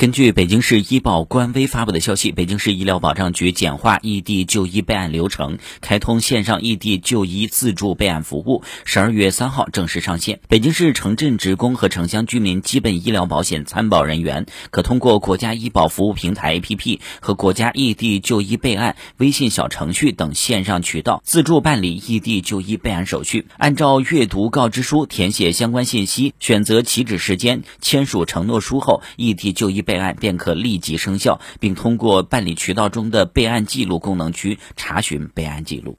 根据北京市医保官微发布的消息，北京市医疗保障局简化异地就医备案流程，开通线上异地就医自助备案服务，十二月三号正式上线。北京市城镇职工和城乡居民基本医疗保险参保人员，可通过国家医保服务平台 APP 和国家异地就医备案微信小程序等线上渠道自助办理异地就医备案手续，按照阅读告知书填写相关信息，选择起止时间，签署承诺书后，异地就医。备案便可立即生效，并通过办理渠道中的备案记录功能区查询备案记录。